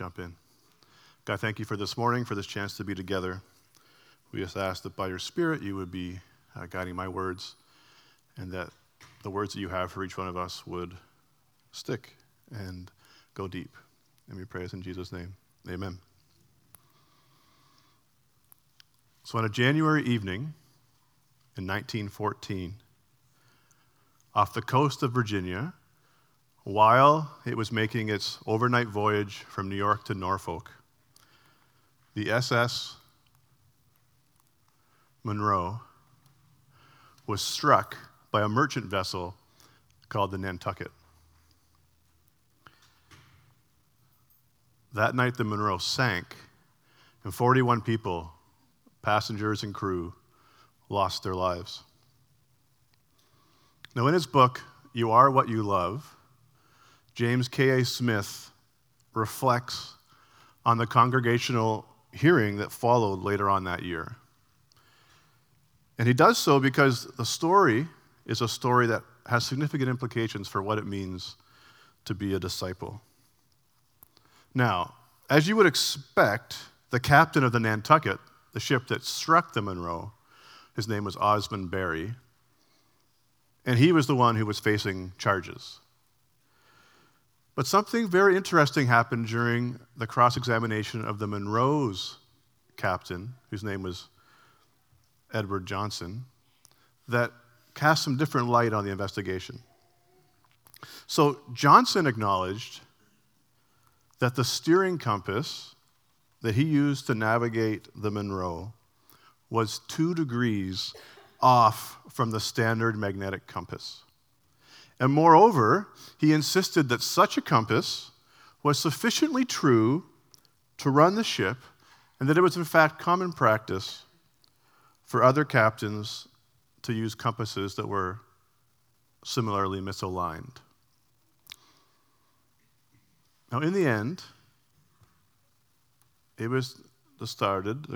jump in. God, thank you for this morning, for this chance to be together. We just ask that by your Spirit you would be uh, guiding my words and that the words that you have for each one of us would stick and go deep. And we pray this in Jesus' name. Amen. So, on a January evening in 1914, off the coast of Virginia, while it was making its overnight voyage from New York to Norfolk, the SS Monroe was struck by a merchant vessel called the Nantucket. That night, the Monroe sank, and 41 people, passengers and crew, lost their lives. Now, in his book, You Are What You Love, James K.A. Smith reflects on the congregational hearing that followed later on that year. And he does so because the story is a story that has significant implications for what it means to be a disciple. Now, as you would expect, the captain of the Nantucket, the ship that struck the Monroe, his name was Osmond Berry, and he was the one who was facing charges. But something very interesting happened during the cross examination of the Monroe's captain, whose name was Edward Johnson, that cast some different light on the investigation. So Johnson acknowledged that the steering compass that he used to navigate the Monroe was two degrees off from the standard magnetic compass. And moreover, he insisted that such a compass was sufficiently true to run the ship, and that it was in fact common practice for other captains to use compasses that were similarly misaligned. Now, in the end, it was decided,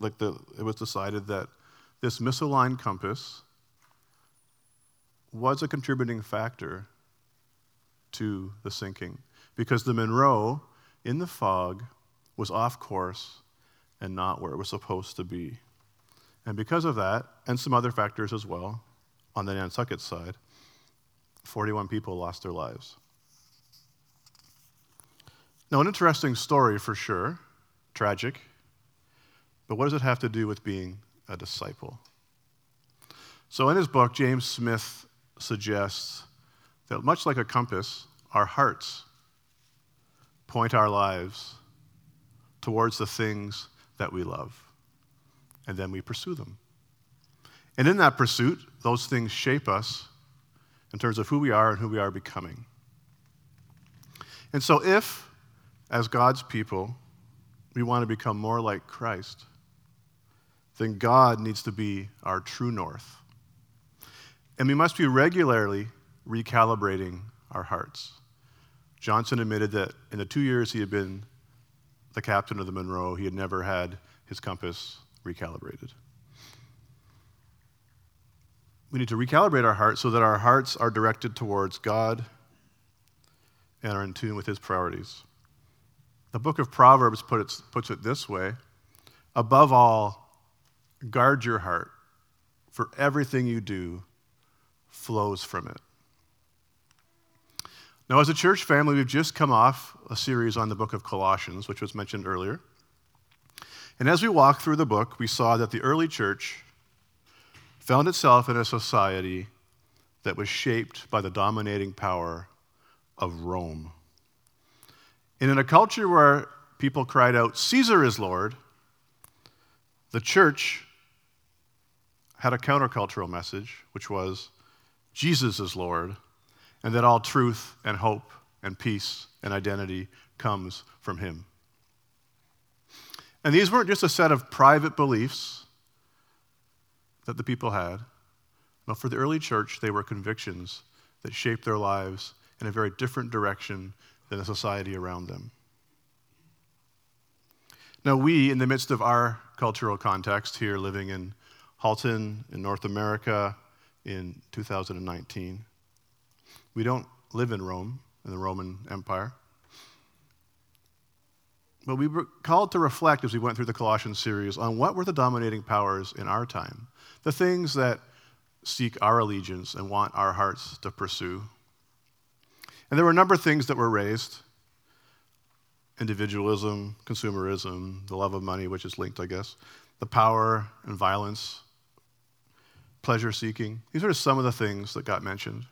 like the, it was decided that this misaligned compass was a contributing factor to the sinking because the Monroe in the fog was off course and not where it was supposed to be. And because of that, and some other factors as well, on the Nantucket side, 41 people lost their lives. Now, an interesting story for sure, tragic, but what does it have to do with being a disciple? So, in his book, James Smith suggests that much like a compass, our hearts point our lives towards the things that we love, and then we pursue them. And in that pursuit, those things shape us in terms of who we are and who we are becoming. And so, if as God's people, we want to become more like Christ, then God needs to be our true north. And we must be regularly recalibrating our hearts. Johnson admitted that in the two years he had been the captain of the Monroe, he had never had his compass recalibrated. We need to recalibrate our hearts so that our hearts are directed towards God and are in tune with his priorities. The book of Proverbs put it, puts it this way Above all, guard your heart, for everything you do flows from it. Now, as a church family, we've just come off a series on the book of Colossians, which was mentioned earlier. And as we walked through the book, we saw that the early church found itself in a society that was shaped by the dominating power of Rome. And in a culture where people cried out, Caesar is Lord, the church had a countercultural message, which was, Jesus is Lord, and that all truth and hope and peace and identity comes from Him. And these weren't just a set of private beliefs that the people had. No, for the early church, they were convictions that shaped their lives in a very different direction than the society around them. Now, we, in the midst of our cultural context here, living in Halton, in North America, in 2019, we don't live in Rome, in the Roman Empire. But we were called to reflect as we went through the Colossians series on what were the dominating powers in our time, the things that seek our allegiance and want our hearts to pursue. And there were a number of things that were raised individualism, consumerism, the love of money, which is linked, I guess, the power and violence, pleasure seeking. These are some of the things that got mentioned.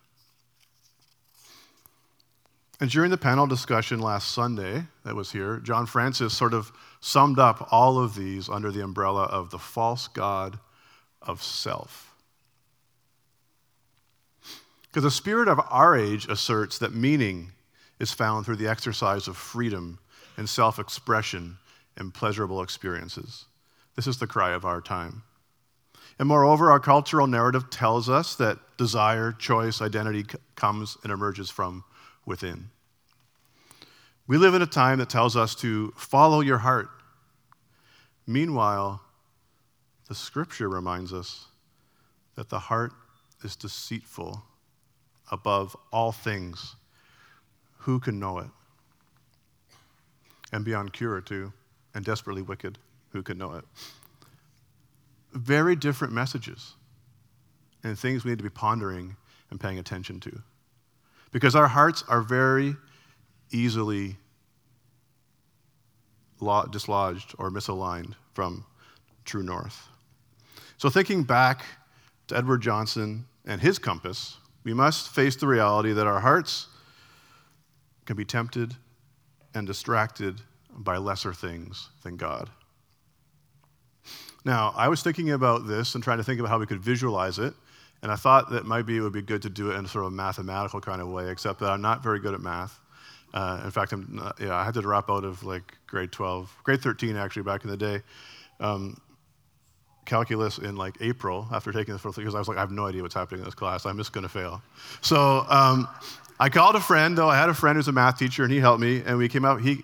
And during the panel discussion last Sunday that was here, John Francis sort of summed up all of these under the umbrella of the false God of self. Because the spirit of our age asserts that meaning is found through the exercise of freedom and self expression and pleasurable experiences. This is the cry of our time. And moreover, our cultural narrative tells us that desire, choice, identity comes and emerges from within. We live in a time that tells us to follow your heart. Meanwhile, the scripture reminds us that the heart is deceitful above all things. Who can know it? And beyond cure, too, and desperately wicked. Who can know it? Very different messages and things we need to be pondering and paying attention to. Because our hearts are very easily dislodged or misaligned from true north. So, thinking back to Edward Johnson and his compass, we must face the reality that our hearts can be tempted and distracted by lesser things than God. Now, I was thinking about this and trying to think about how we could visualize it, and I thought that maybe it would be good to do it in sort of a mathematical kind of way, except that I'm not very good at math. Uh, in fact, I'm not, yeah, I had to drop out of like grade 12, grade 13 actually back in the day. Um, calculus in like April after taking the first because I was like, I have no idea what's happening in this class. I'm just going to fail. So um, I called a friend, though. I had a friend who's a math teacher, and he helped me. And we came out. He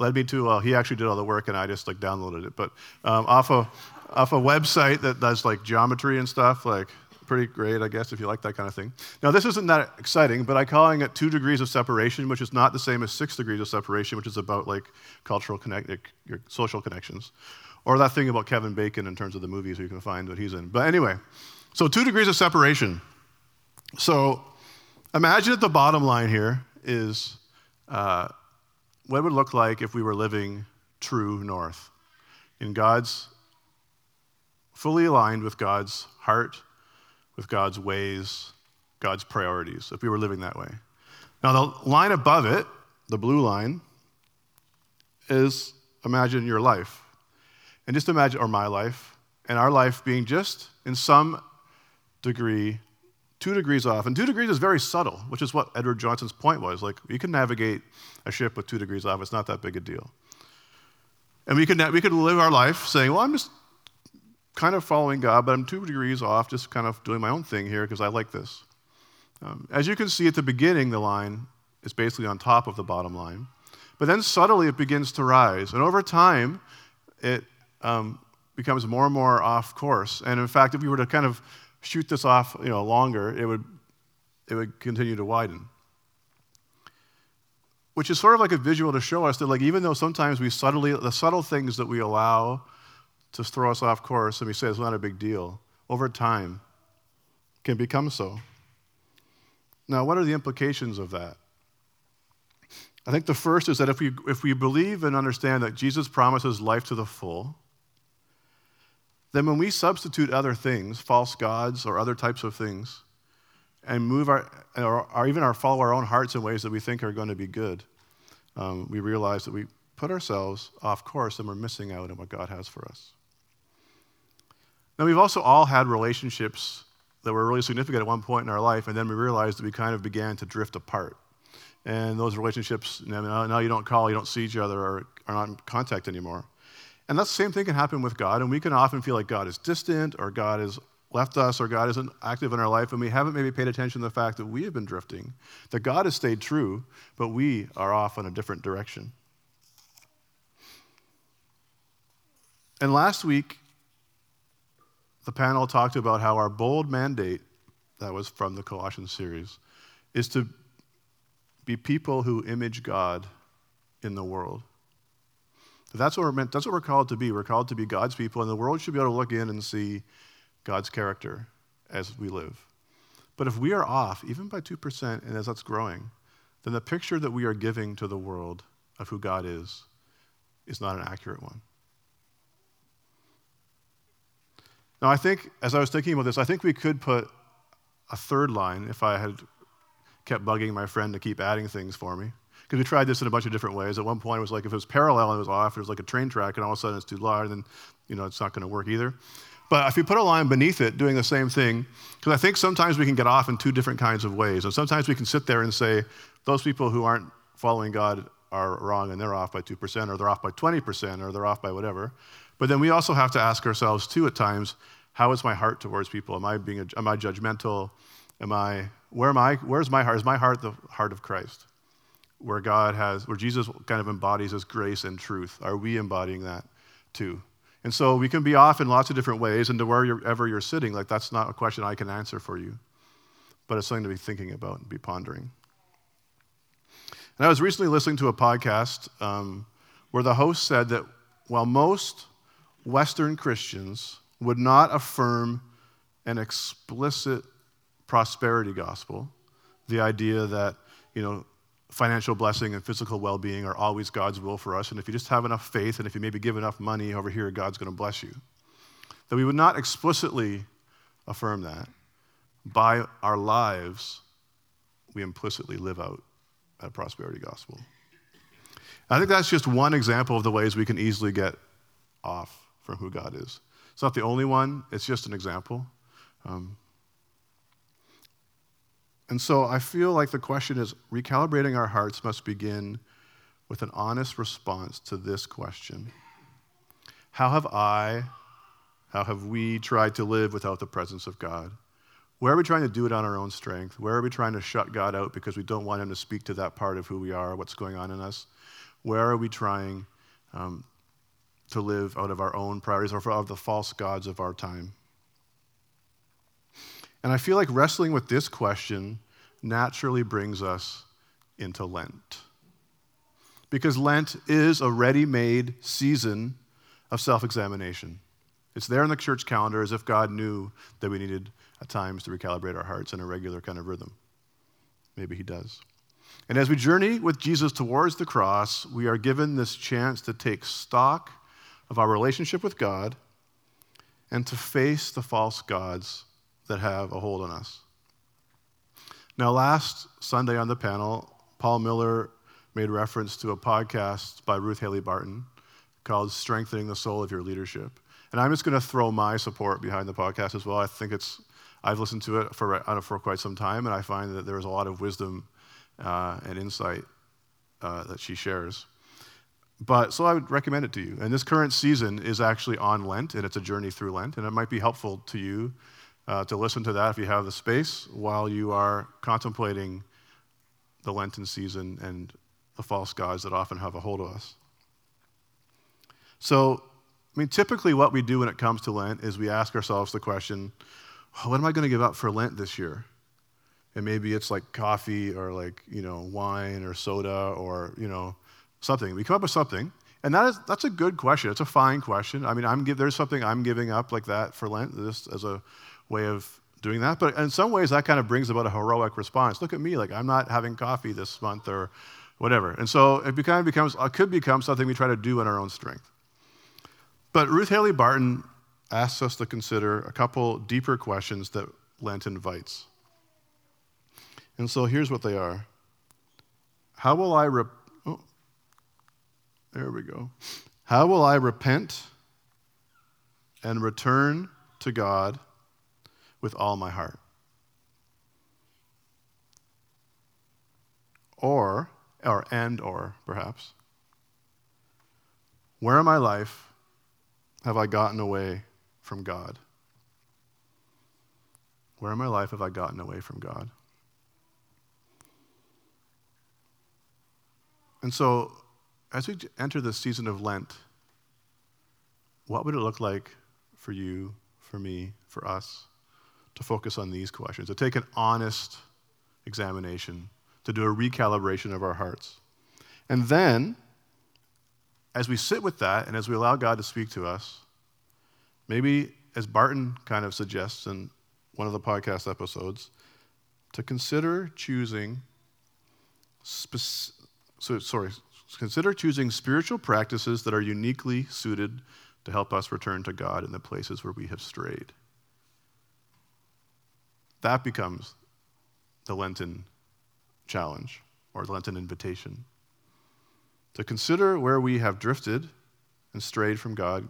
led me to. Well, he actually did all the work, and I just like downloaded it. But um, off a off a website that does like geometry and stuff, like pretty great, I guess, if you like that kind of thing. Now, this isn't that exciting, but I'm calling it two degrees of separation, which is not the same as six degrees of separation, which is about like cultural connect, your social connections, or that thing about Kevin Bacon in terms of the movies you can find that he's in. But anyway, so two degrees of separation. So imagine at the bottom line here is uh, what it would look like if we were living true north in God's fully aligned with God's heart with God's ways, God's priorities, if we were living that way. Now, the line above it, the blue line, is imagine your life. And just imagine, or my life, and our life being just in some degree two degrees off. And two degrees is very subtle, which is what Edward Johnson's point was. Like, you can navigate a ship with two degrees off, it's not that big a deal. And we could, we could live our life saying, well, I'm just kind of following God, but I'm two degrees off, just kind of doing my own thing here because I like this. Um, as you can see at the beginning, the line is basically on top of the bottom line. But then subtly it begins to rise. And over time, it um, becomes more and more off course. And in fact, if we were to kind of shoot this off you know, longer, it would, it would continue to widen. Which is sort of like a visual to show us that, like, even though sometimes we subtly, the subtle things that we allow to throw us off course and we say it's not a big deal, over time can become so. Now, what are the implications of that? I think the first is that if we, if we believe and understand that Jesus promises life to the full, then when we substitute other things, false gods or other types of things, and move our, or, or even our, follow our own hearts in ways that we think are going to be good, um, we realize that we put ourselves off course and we're missing out on what God has for us. Now, we've also all had relationships that were really significant at one point in our life, and then we realized that we kind of began to drift apart. And those relationships, now you don't call, you don't see each other, or are not in contact anymore. And that same thing can happen with God, and we can often feel like God is distant, or God has left us, or God isn't active in our life, and we haven't maybe paid attention to the fact that we have been drifting, that God has stayed true, but we are off in a different direction. And last week, the panel talked about how our bold mandate, that was from the Colossians series, is to be people who image God in the world. That's what we're meant, that's what we're called to be. We're called to be God's people, and the world should be able to look in and see God's character as we live. But if we are off, even by 2%, and as that's growing, then the picture that we are giving to the world of who God is is not an accurate one. Now, I think, as I was thinking about this, I think we could put a third line if I had kept bugging my friend to keep adding things for me. Because we tried this in a bunch of different ways. At one point, it was like if it was parallel and it was off, it was like a train track, and all of a sudden it's too large, then you know it's not going to work either. But if you put a line beneath it doing the same thing, because I think sometimes we can get off in two different kinds of ways. And sometimes we can sit there and say, those people who aren't following God are wrong and they're off by 2%, or they're off by 20%, or they're off by whatever. But then we also have to ask ourselves, too, at times, how is my heart towards people? Am I, being a, am I judgmental? Am I, where am I, where's my heart? Is my heart the heart of Christ? Where God has, where Jesus kind of embodies his grace and truth. Are we embodying that too? And so we can be off in lots of different ways, and to wherever you're sitting, like that's not a question I can answer for you, but it's something to be thinking about and be pondering. And I was recently listening to a podcast um, where the host said that while most Western Christians would not affirm an explicit prosperity gospel, the idea that, you know, financial blessing and physical well being are always God's will for us. And if you just have enough faith and if you maybe give enough money over here, God's going to bless you. That we would not explicitly affirm that. By our lives, we implicitly live out a prosperity gospel. I think that's just one example of the ways we can easily get off from who God is. It's not the only one, it's just an example. Um, and so I feel like the question is recalibrating our hearts must begin with an honest response to this question How have I, how have we tried to live without the presence of God? Where are we trying to do it on our own strength? Where are we trying to shut God out because we don't want Him to speak to that part of who we are, what's going on in us? Where are we trying um, to live out of our own priorities or of the false gods of our time. And I feel like wrestling with this question naturally brings us into Lent. Because Lent is a ready made season of self examination. It's there in the church calendar as if God knew that we needed at times to recalibrate our hearts in a regular kind of rhythm. Maybe He does. And as we journey with Jesus towards the cross, we are given this chance to take stock of our relationship with God and to face the false gods that have a hold on us. Now, last Sunday on the panel, Paul Miller made reference to a podcast by Ruth Haley Barton called Strengthening the Soul of Your Leadership. And I'm just going to throw my support behind the podcast as well. I think it's, I've listened to it for, for quite some time, and I find that there's a lot of wisdom uh, and insight uh, that she shares. But so I would recommend it to you. And this current season is actually on Lent, and it's a journey through Lent, and it might be helpful to you uh, to listen to that if you have the space while you are contemplating the Lenten season and the false gods that often have a hold of us. So, I mean, typically what we do when it comes to Lent is we ask ourselves the question, what am I going to give up for Lent this year? And maybe it's like coffee or like, you know, wine or soda or, you know, something. We come up with something, and that is that's a good question. It's a fine question. I mean, I'm there's something I'm giving up like that for Lent, this as a way of doing that. But in some ways, that kind of brings about a heroic response. Look at me, like I'm not having coffee this month or whatever. And so it kind of becomes it could become something we try to do in our own strength. But Ruth Haley Barton asks us to consider a couple deeper questions that Lent invites. And so here's what they are. How will I rep- oh, there we go. How will I repent and return to God with all my heart? Or, or and or perhaps, where in my life have I gotten away from God? Where in my life have I gotten away from God? And so as we enter the season of Lent, what would it look like for you, for me, for us to focus on these questions, to take an honest examination, to do a recalibration of our hearts? And then, as we sit with that and as we allow God to speak to us, maybe as Barton kind of suggests in one of the podcast episodes, to consider choosing, sorry, consider choosing spiritual practices that are uniquely suited to help us return to God in the places where we have strayed. That becomes the Lenten challenge or the Lenten invitation. To consider where we have drifted and strayed from God,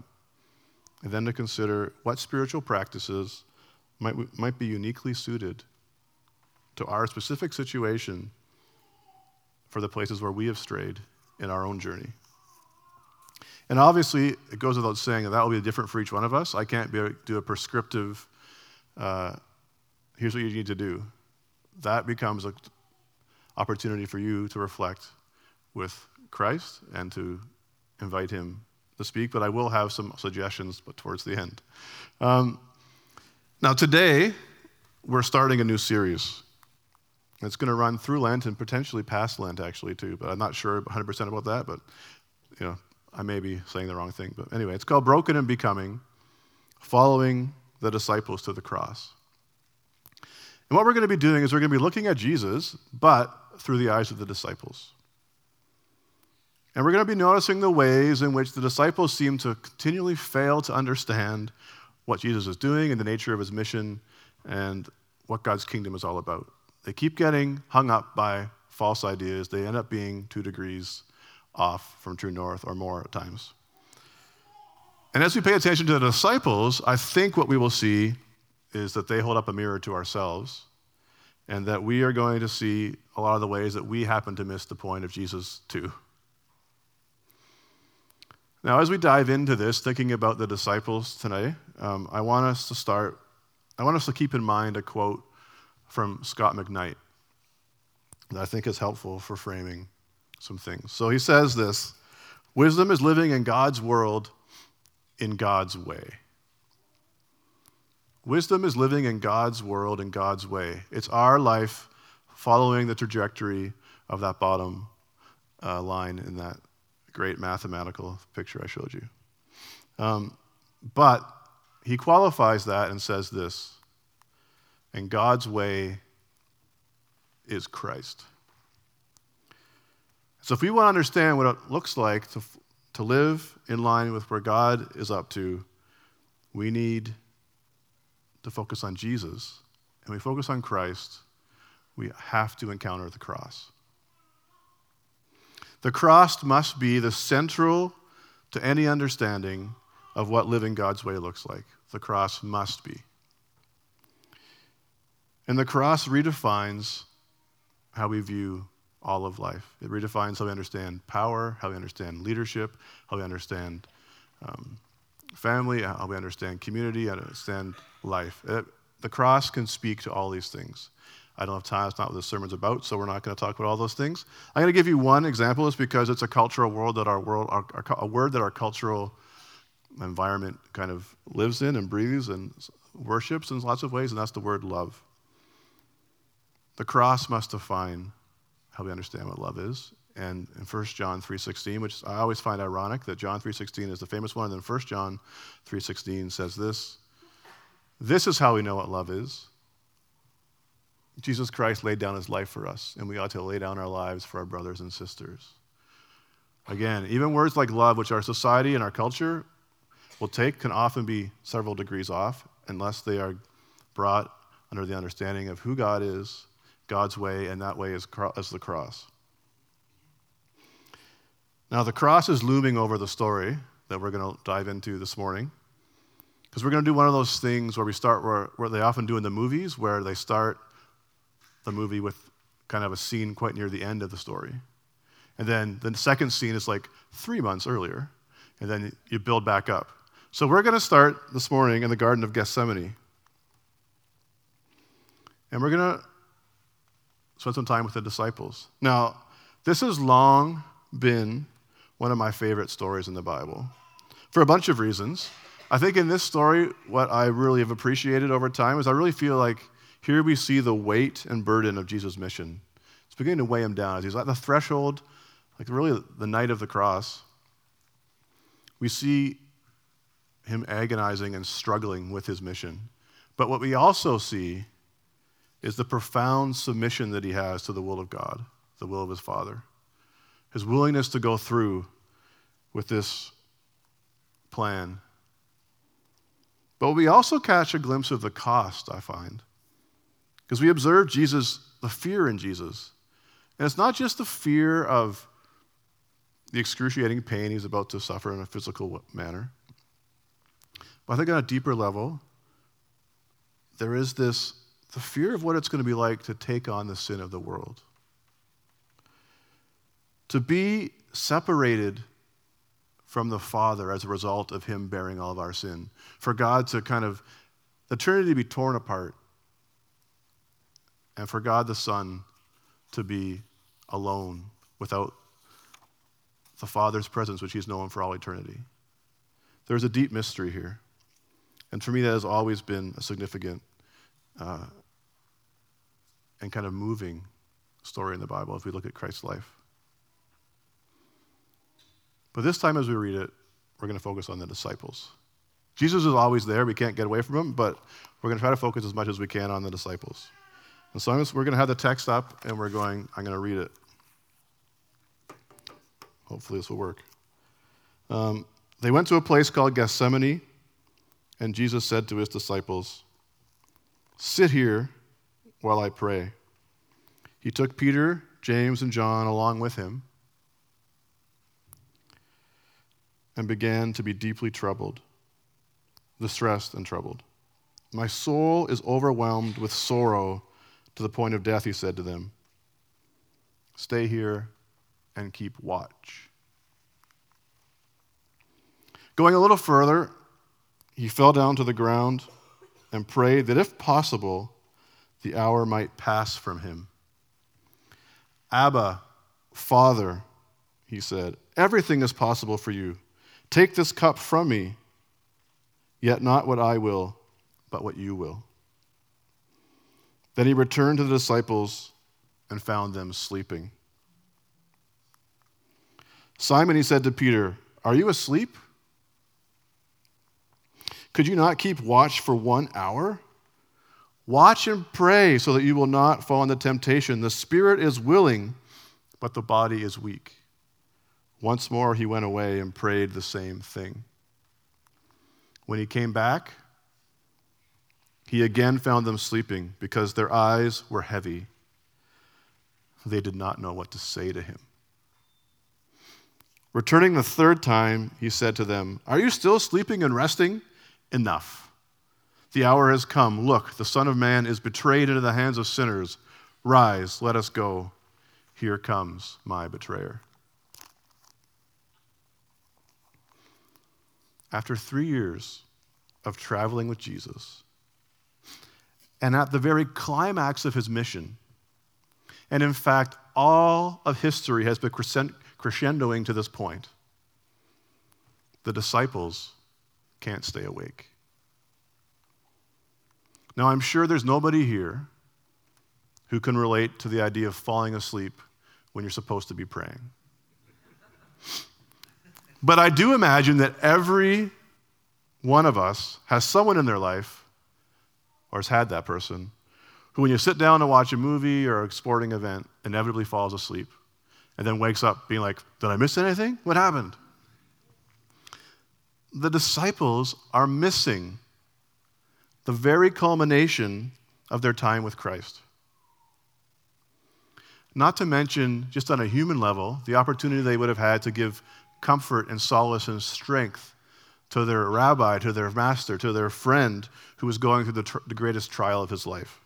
and then to consider what spiritual practices might, might be uniquely suited to our specific situation for the places where we have strayed in our own journey. And obviously, it goes without saying that that will be different for each one of us. I can't be, do a prescriptive, uh, here's what you need to do. That becomes an opportunity for you to reflect with Christ and to invite him to speak, but I will have some suggestions but towards the end. Um, now, today, we're starting a new series. It's going to run through Lent and potentially past Lent, actually, too, but I'm not sure 100% about that, but, you know, I may be saying the wrong thing. But anyway, it's called Broken and Becoming, Following the Disciples to the Cross. And what we're going to be doing is we're going to be looking at Jesus, but through the eyes of the disciples. And we're going to be noticing the ways in which the disciples seem to continually fail to understand what Jesus is doing and the nature of his mission and what God's kingdom is all about. They keep getting hung up by false ideas. They end up being two degrees off from true north or more at times. And as we pay attention to the disciples, I think what we will see is that they hold up a mirror to ourselves and that we are going to see a lot of the ways that we happen to miss the point of Jesus too. Now, as we dive into this, thinking about the disciples tonight, um, I want us to start, I want us to keep in mind a quote from Scot McKnight that I think is helpful for framing some things. So he says this Wisdom is living in God's world in God's way. Wisdom is living in God's world in God's way. It's our life following the trajectory of that bottom uh, line in that great mathematical picture I showed you. Um, but he qualifies that and says this and God's way is Christ. So, if we want to understand what it looks like to, to live in line with where God is up to, we need to focus on Jesus. And we focus on Christ, we have to encounter the cross. The cross must be the central to any understanding of what living God's way looks like. The cross must be. And the cross redefines how we view all of life. It redefines how we understand power, how we understand leadership, how we understand um, family, how we understand community, how understand life. It, the cross can speak to all these things. I don't have time, it's not what this sermon's about, so we're not going to talk about all those things. I'm going to give you one example, is because it's a cultural world that our world, our, our, a word that our cultural environment kind of lives in and breathes and worships in lots of ways, and that's the word love. The cross must define how we understand what love is. And in 1 John 3.16, which I always find ironic that John 3.16 is the famous one, and then 1 John 3.16 says this, This is how we know what love is. Jesus Christ laid down his life for us, and we ought to lay down our lives for our brothers and sisters. Again, even words like love, which our society and our culture will take, can often be several degrees off unless they are brought under the understanding of who God is, God's way, and that way is, is the cross. Now, the cross is looming over the story that we're going to dive into this morning. Because we're going to do one of those things where we start where, where they often do in the movies, where they start the movie with kind of a scene quite near the end of the story. And then the second scene is like three months earlier, and then you build back up. So we're going to start this morning in the Garden of Gethsemane. And we're going to spend some time with the disciples. Now, this has long been one of my favorite stories in the Bible for a bunch of reasons. I think in this story, what I really have appreciated over time is I really feel like here we see the weight and burden of Jesus' mission. It's beginning to weigh him down as he's at the threshold, like really the night of the cross. We see him agonizing and struggling with his mission. But what we also see is the profound submission that he has to the will of God, the will of his Father. His willingness to go through with this plan. But we also catch a glimpse of the cost, I find. Because we observe Jesus, the fear in Jesus. And it's not just the fear of the excruciating pain he's about to suffer in a physical manner. But I think on a deeper level, there is this the fear of what it's going to be like to take on the sin of the world. To be separated from the Father as a result of Him bearing all of our sin. For God to kind of, the Trinity to be torn apart, and for God the Son to be alone without the Father's presence, which He's known for all eternity. There's a deep mystery here. And for me, that has always been a significant uh, and kind of moving story in the Bible if we look at Christ's life. But this time, as we read it, we're going to focus on the disciples. Jesus is always there. We can't get away from him, but we're going to try to focus as much as we can on the disciples. And so we're going to have the text up, and we're going, I'm going to read it. Hopefully, this will work. Um, they went to a place called Gethsemane, and Jesus said to his disciples, Sit here while I pray. He took Peter, James, and John along with him and began to be deeply troubled, distressed and troubled. My soul is overwhelmed with sorrow to the point of death, he said to them. Stay here and keep watch. Going a little further, he fell down to the ground and prayed that if possible, the hour might pass from him. Abba, Father, he said, everything is possible for you. Take this cup from me, yet not what I will, but what you will. Then he returned to the disciples and found them sleeping. Simon, he said to Peter, Are you asleep? Could you not keep watch for one hour? Watch and pray so that you will not fall into temptation. The spirit is willing, but the body is weak. Once more he went away and prayed the same thing. When he came back, he again found them sleeping because their eyes were heavy. They did not know what to say to him. Returning the third time, he said to them, Are you still sleeping and resting? Enough. The hour has come. Look, the Son of Man is betrayed into the hands of sinners. Rise, let us go. Here comes my betrayer. After three years of traveling with Jesus, and at the very climax of his mission, and in fact, all of history has been crescendoing to this point, the disciples can't stay awake. Now, I'm sure there's nobody here who can relate to the idea of falling asleep when you're supposed to be praying. But I do imagine that every one of us has someone in their life, or has had that person, who, when you sit down to watch a movie or a sporting event, inevitably falls asleep and then wakes up being like, Did I miss anything? What happened? The disciples are missing the very culmination of their time with Christ. Not to mention, just on a human level, the opportunity they would have had to give comfort and solace and strength to their rabbi, to their master, to their friend who was going through the, tr- the greatest trial of his life.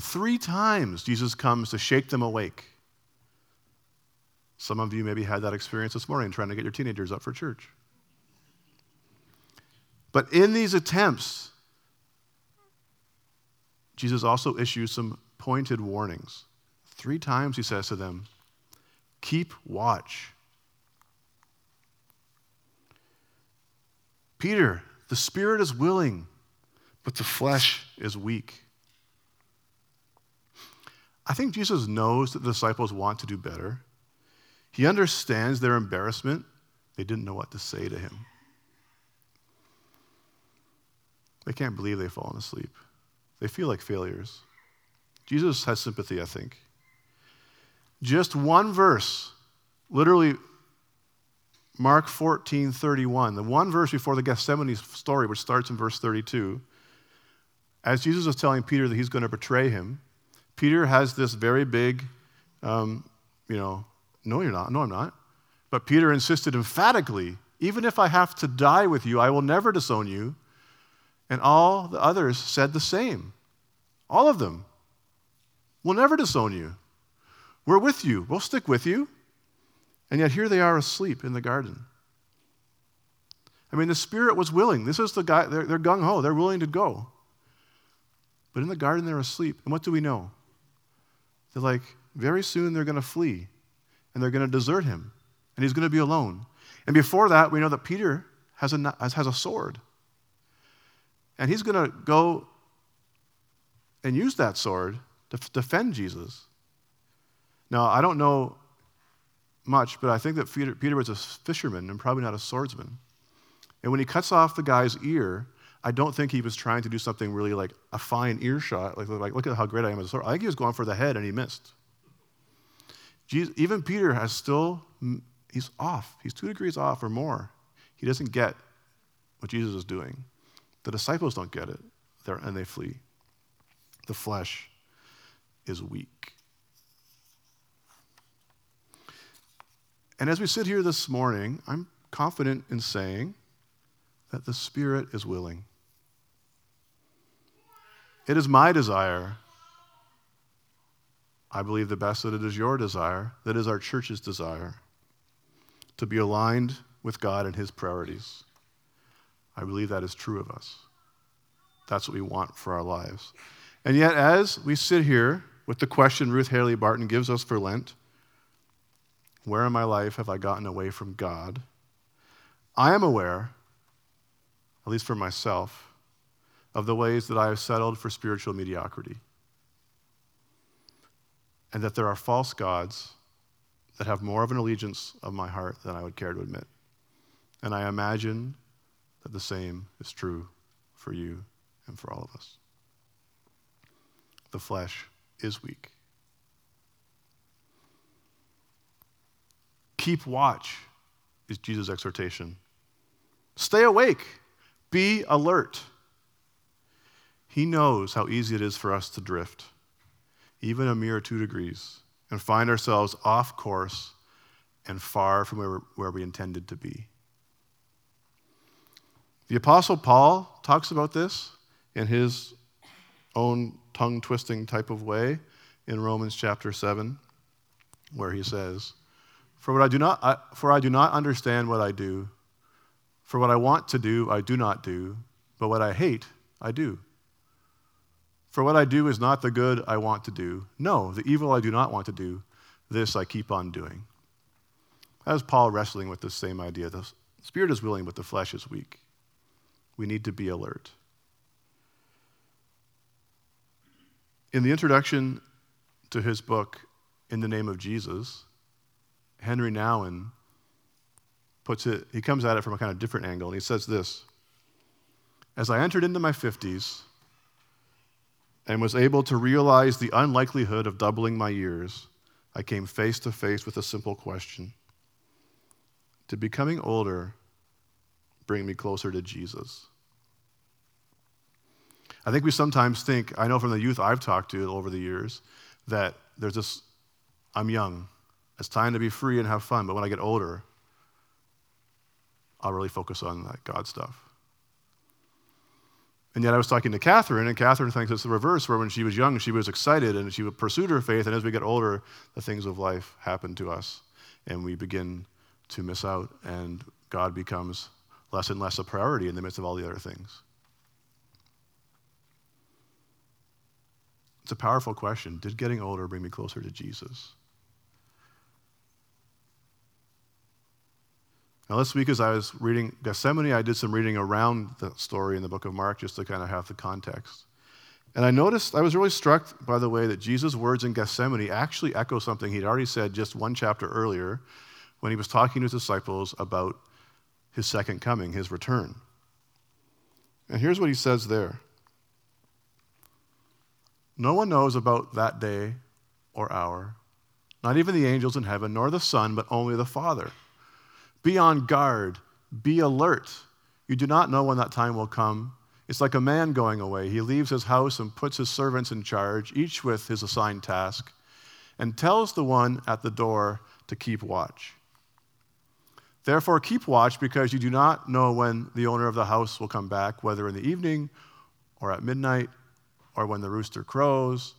Three times Jesus comes to shake them awake. Some of you maybe had that experience this morning trying to get your teenagers up for church. But in these attempts, Jesus also issues some pointed warnings. Three times he says to them, Keep watch. Peter, the spirit is willing, but the flesh is weak. I think Jesus knows that the disciples want to do better. He understands their embarrassment They didn't know what to say to him. They can't believe they've fallen asleep. They feel like failures. Jesus has sympathy, I think. Just one verse, literally Mark 14, 31, the one verse before the Gethsemane story, which starts in verse 32, as Jesus is telling Peter that he's going to betray him, Peter has this very big, um, you know, no, you're not. No, I'm not. But Peter insisted emphatically, even if I have to die with you, I will never disown you. And all the others said the same. All of them. We'll never disown you. We're with you. We'll stick with you. And yet here they are asleep in the garden. I mean, the Spirit was willing. This is the guy, they're, they're gung ho, they're willing to go. But in the garden, they're asleep. And what do we know? They're like, very soon they're going to flee and they're going to desert him and he's going to be alone. And before that, we know that Peter has a, has a sword. And he's going to go and use that sword to defend Jesus. Now, I don't know much, but I think that Peter, Peter was a fisherman and probably not a swordsman. And when he cuts off the guy's ear, I don't think he was trying to do something really like a fine earshot, like, like look at how great I am as a sword. I think he was going for the head and he missed. Jesus, even Peter has still, he's off. He's two degrees off or more. He doesn't get what Jesus is doing. The disciples don't get it, and they flee. The flesh is weak. And as we sit here this morning, I'm confident in saying that the Spirit is willing. It is my desire. I believe the best that it is your desire, that is our church's desire, to be aligned with God and His priorities. I believe that is true of us. That's what we want for our lives. And yet, as we sit here with the question Ruth Haley Barton gives us for Lent where in my life have I gotten away from God? I am aware, at least for myself, of the ways that I have settled for spiritual mediocrity. And that there are false gods that have more of an allegiance of my heart than I would care to admit. And I imagine that the same is true for you and for all of us. The flesh is weak. Keep watch is Jesus' exhortation. Stay awake, be alert. He knows how easy it is for us to drift, even a mere two degrees, and find ourselves off course and far from where, we intended to be. The Apostle Paul talks about this in his own tongue twisting type of way in Romans chapter 7, where he says, for, what I do not, I, for I do not understand what I do. For what I want to do, I do not do. But what I hate, I do. For what I do is not the good I want to do. No, the evil I do not want to do, this I keep on doing. As Paul wrestling with this same idea. The spirit is willing, but the flesh is weak. We need to be alert. In the introduction to his book, In the Name of Jesus, Henri Nouwen puts it, he comes at it from a kind of different angle, and he says this As I entered into my 50s, and was able to realize the unlikelihood of doubling my years, I came face to face with a simple question Did becoming older bring me closer to Jesus? I think we sometimes think, I know from the youth I've talked to over the years, that there's this, I'm young. It's time to be free and have fun, but when I get older, I'll really focus on that God stuff. And yet I was talking to Catherine, and Catherine thinks it's the reverse, where when she was young, she was excited and she pursued her faith, and as we get older, the things of life happen to us, and we begin to miss out, and God becomes less and less a priority in the midst of all the other things. It's a powerful question. Did getting older bring me closer to Jesus? Now, this week, as I was reading Gethsemane, I did some reading around the story in the book of Mark just to kind of have the context. And I noticed, I was really struck by the way that Jesus' words in Gethsemane actually echo something he'd already said just one chapter earlier when he was talking to his disciples about his second coming, his return. And here's what he says there No one knows about that day or hour, not even the angels in heaven, nor the Son, but only the Father. Be on guard, be alert. You do not know when that time will come. It's like a man going away. He leaves his house and puts his servants in charge, each with his assigned task, and tells the one at the door to keep watch. Therefore, keep watch because you do not know when the owner of the house will come back, whether in the evening or at midnight or when the rooster crows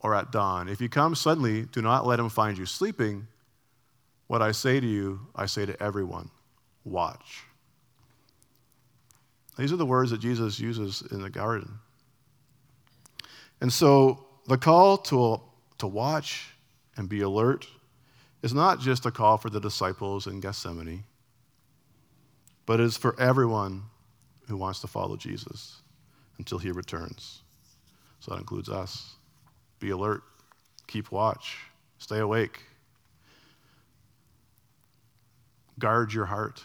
or at dawn. If he comes suddenly, do not let him find you sleeping. What I say to you, I say to everyone watch. These are the words that Jesus uses in the garden. And so the call to, to watch and be alert is not just a call for the disciples in Gethsemane, but is for everyone who wants to follow Jesus until he returns. So that includes us. Be alert, keep watch, stay awake, guard your heart.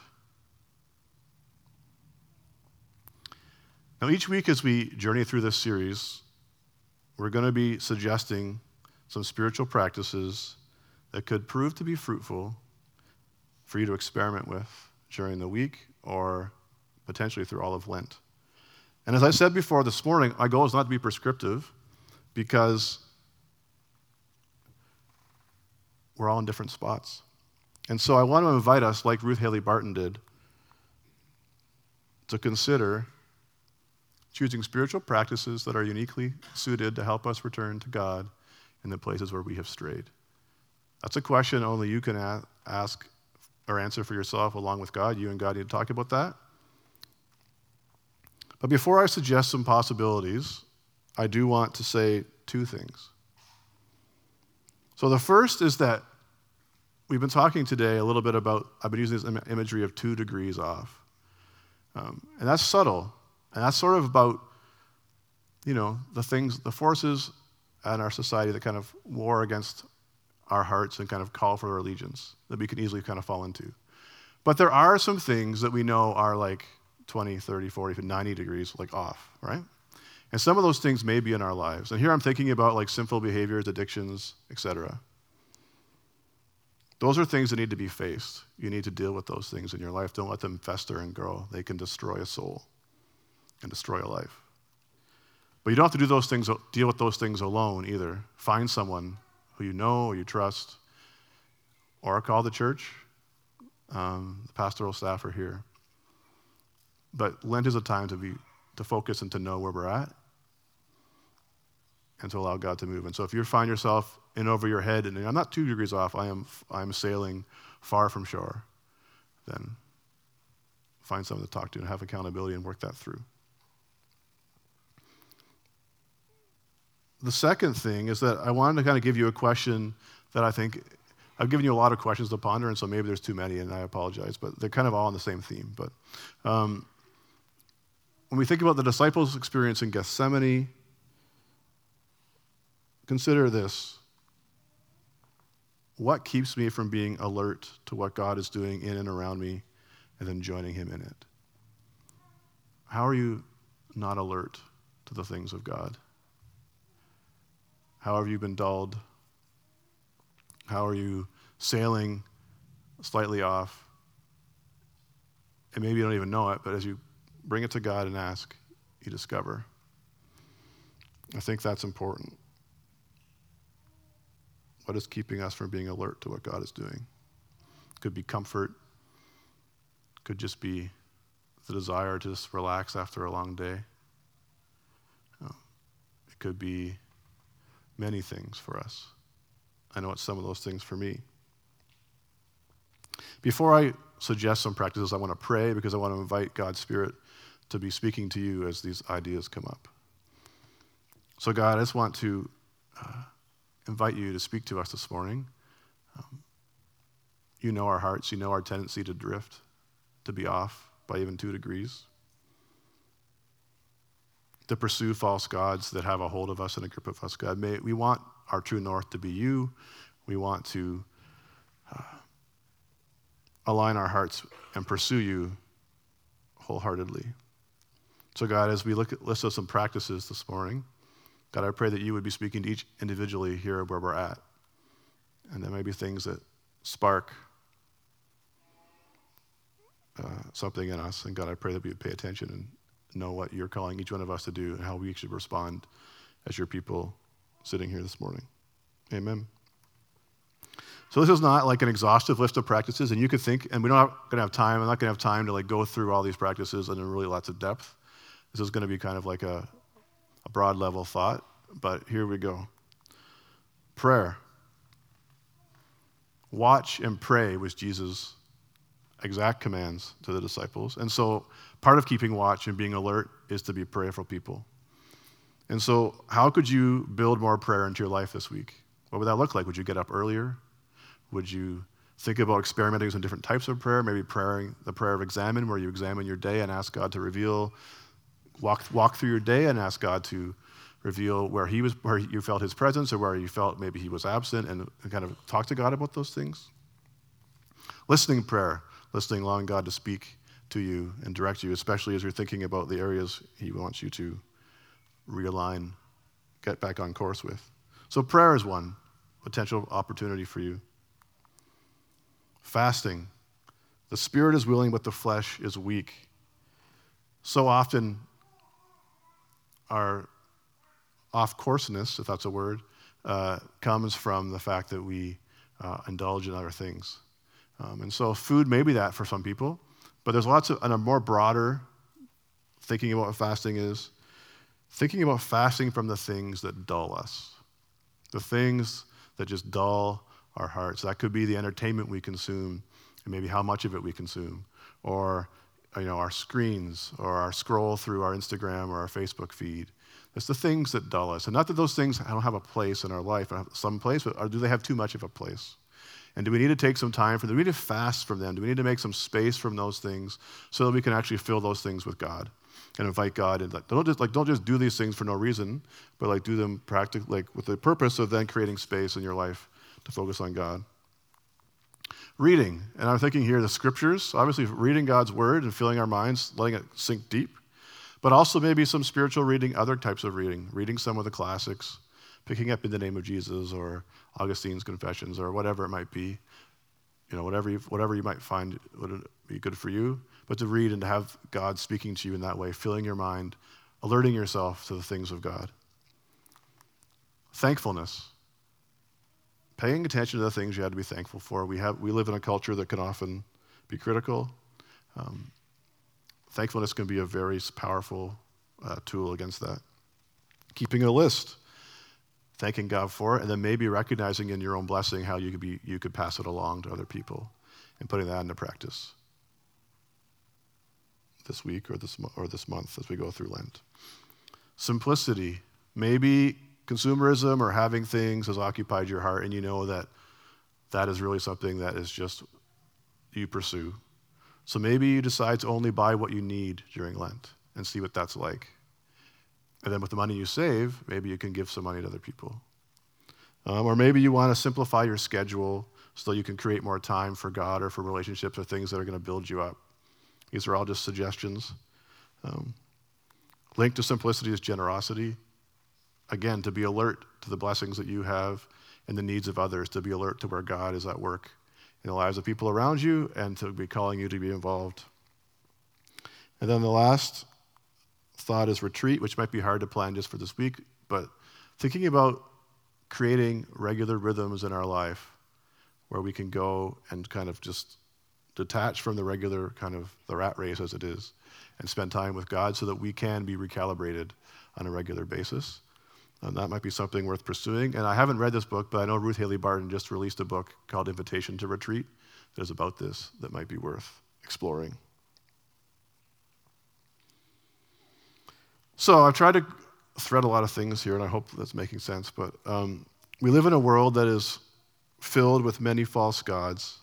Now, each week as we journey through this series, we're going to be suggesting some spiritual practices that could prove to be fruitful for you to experiment with during the week or potentially through all of Lent. And as I said before this morning, my goal is not to be prescriptive because we're all in different spots. And so I want to invite us, like Ruth Haley Barton did, to consider choosing spiritual practices that are uniquely suited to help us return to God in the places where we have strayed. That's a question only you can ask or answer for yourself along with God. You and God need to talk about that. But before I suggest some possibilities, I do want to say two things. So the first is that we've been talking today a little bit about, I've been using this imagery of two degrees off. Um, and that's subtle. And that's sort of about, you know, the things, the forces in our society that kind of war against our hearts and kind of call for our allegiance that we can easily kind of fall into. But there are some things that we know are like 20, 30, 40, even 90 degrees like off, right? And some of those things may be in our lives. And here I'm thinking about like sinful behaviors, addictions, etc. Those are things that need to be faced. You need to deal with those things in your life. Don't let them fester and grow. They can destroy a soul and destroy a life. But you don't have to do those things, deal with those things alone either. Find someone who you know or you trust, or call the church. Um, the pastoral staff are here. But Lent is a time to be to focus and to know where we're at, and to allow God to move. And so, if you find yourself in over your head, and I'm not two degrees off, I am I'm sailing far from shore, then find someone to talk to and have accountability and work that through. The second thing is that I wanted to kind of give you a question that I think I've given you a lot of questions to ponder, and so maybe there's too many, and I apologize, but they're kind of all on the same theme. But um, when we think about the disciples' experience in Gethsemane, consider this. What keeps me from being alert to what God is doing in and around me and then joining Him in it? How are you not alert to the things of God? How have you been dulled? How are you sailing slightly off? And maybe you don't even know it, but as you bring it to God and ask, you discover. I think that's important. What is keeping us from being alert to what God is doing? Could be comfort, could just be the desire to just relax after a long day. It could be many things for us. I know it's some of those things for me. Before I suggest some practices, I want to pray because I want to invite God's Spirit to be speaking to you as these ideas come up. So, God, I just want to uh, invite you to speak to us this morning. Um, you know our hearts, you know our tendency to drift, to be off by even two degrees to pursue false gods that have a hold of us and a grip of us, God. May, we want our true north to be you. We want to uh, align our hearts and pursue you wholeheartedly. So, God, as we look at list of some practices this morning, God, I pray that you would be speaking to each individually here where we're at. And there may be things that spark uh, something in us. And God, I pray that we would pay attention and know what you're calling each one of us to do and how we should respond as your people sitting here this morning. Amen. So this is not like an exhaustive list of practices, and you could think, and we're not going to have time. I'm not going to have time to like go through all these practices and in really lots of depth. This is going to be kind of like a, a broad level thought, but here we go. Prayer. Watch and pray was Jesus' exact commands to the disciples. And so part of keeping watch and being alert is to be prayerful people. And so, how could you build more prayer into your life this week? What would that look like? Would you get up earlier? Would you think about experimenting with some different types of prayer? Maybe praying the prayer of examen, where you examine your day and ask God to reveal, walk, walk through your day and ask God to reveal where he was, where you felt his presence, or where you felt maybe he was absent, and kind of talk to God about those things. Listening prayer, listening, allowing God to speak to you and direct you, especially as you're thinking about the areas He wants you to realign, get back on course with. So, prayer is one potential opportunity for you. Fasting. The spirit is willing, but the flesh is weak. So often, our off courseness, if that's a word, uh, comes from the fact that we uh, indulge in other things. Um, and so, food may be that for some people. But there's lots of, and a more broader thinking about what fasting is, thinking about fasting from the things that dull us, the things that just dull our hearts. That could be the entertainment we consume, and maybe how much of it we consume, or you know, our screens, or our scroll through our Instagram or our Facebook feed. It's the things that dull us. And not that those things don't have a place in our life, some place, but uh, do they have too much of a place? And do we need to take some time for them? Do we need to fast from them? Do we need to make some space from those things so that we can actually fill those things with God and invite God? And don't just like don't just do these things for no reason, but like do them practically like with the purpose of then creating space in your life to focus on God. Reading, and I'm thinking here the scriptures, obviously reading God's word and filling our minds, letting it sink deep, but also maybe some spiritual reading, other types of reading, reading some of the classics, picking up in the name of Jesus or Augustine's Confessions or whatever it might be. You know, whatever you, whatever you might find would be good for you, but to read and to have God speaking to you in that way, filling your mind, alerting yourself to the things of God. Thankfulness. Paying attention to the things you had to be thankful for. We, have, we live in a culture that can often be critical. Um, thankfulness can be a very powerful uh, tool against that. Keeping a list thanking God for it, and then maybe recognizing in your own blessing how you could, be, you could pass it along to other people and putting that into practice this week or this, or this month as we go through Lent. Simplicity. Maybe consumerism or having things has occupied your heart, and you know that that is really something that is just you pursue. So maybe you decide to only buy what you need during Lent and see what that's like. And then with the money you save, maybe you can give some money to other people. Um, or maybe you want to simplify your schedule so you can create more time for God or for relationships or things that are going to build you up. These are all just suggestions. Um, linked to simplicity is generosity. Again, to be alert to the blessings that you have and the needs of others, to be alert to where God is at work in the lives of people around you and to be calling you to be involved. And then the last thought is retreat, which might be hard to plan just for this week, but thinking about creating regular rhythms in our life where we can go and kind of just detach from the regular kind of the rat race as it is and spend time with God so that we can be recalibrated on a regular basis. And that might be something worth pursuing. And I haven't read this book, but I know Ruth Haley Barton just released a book called Invitation to Retreat that is about this that might be worth exploring. So I've tried to thread a lot of things here, and I hope that's making sense. But um, we live in a world that is filled with many false gods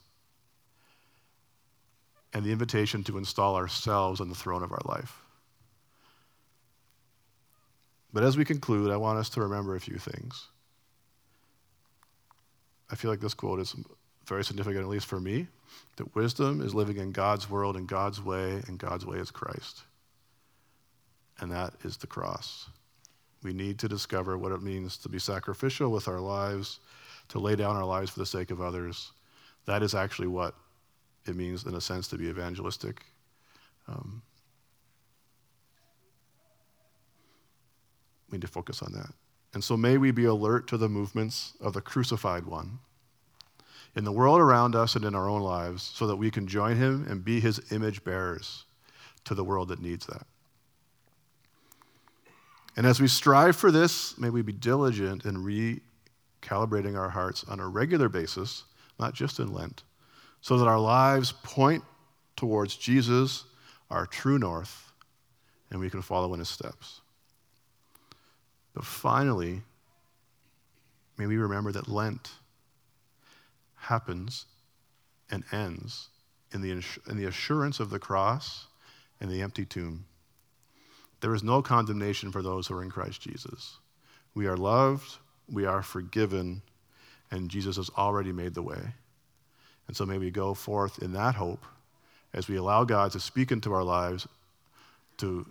and the invitation to install ourselves on the throne of our life. But as we conclude, I want us to remember a few things. I feel like this quote is very significant, at least for me. That wisdom is living in God's world in God's way, and God's way is Christ. And that is the cross. We need to discover what it means to be sacrificial with our lives, to lay down our lives for the sake of others. That is actually what it means, in a sense, to be evangelistic. Um, we need to focus on that. And so may we be alert to the movements of the crucified one in the world around us and in our own lives so that we can join him and be his image bearers to the world that needs that. And as we strive for this, may we be diligent in recalibrating our hearts on a regular basis, not just in Lent, so that our lives point towards Jesus, our true north, and we can follow in his steps. But finally, may we remember that Lent happens and ends in the, in the assurance of the cross and the empty tomb. There is no condemnation for those who are in Christ Jesus. We are loved, we are forgiven, and Jesus has already made the way. And so may we go forth in that hope as we allow God to speak into our lives, to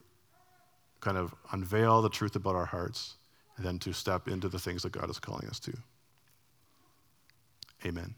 kind of unveil the truth about our hearts, and then to step into the things that God is calling us to. Amen.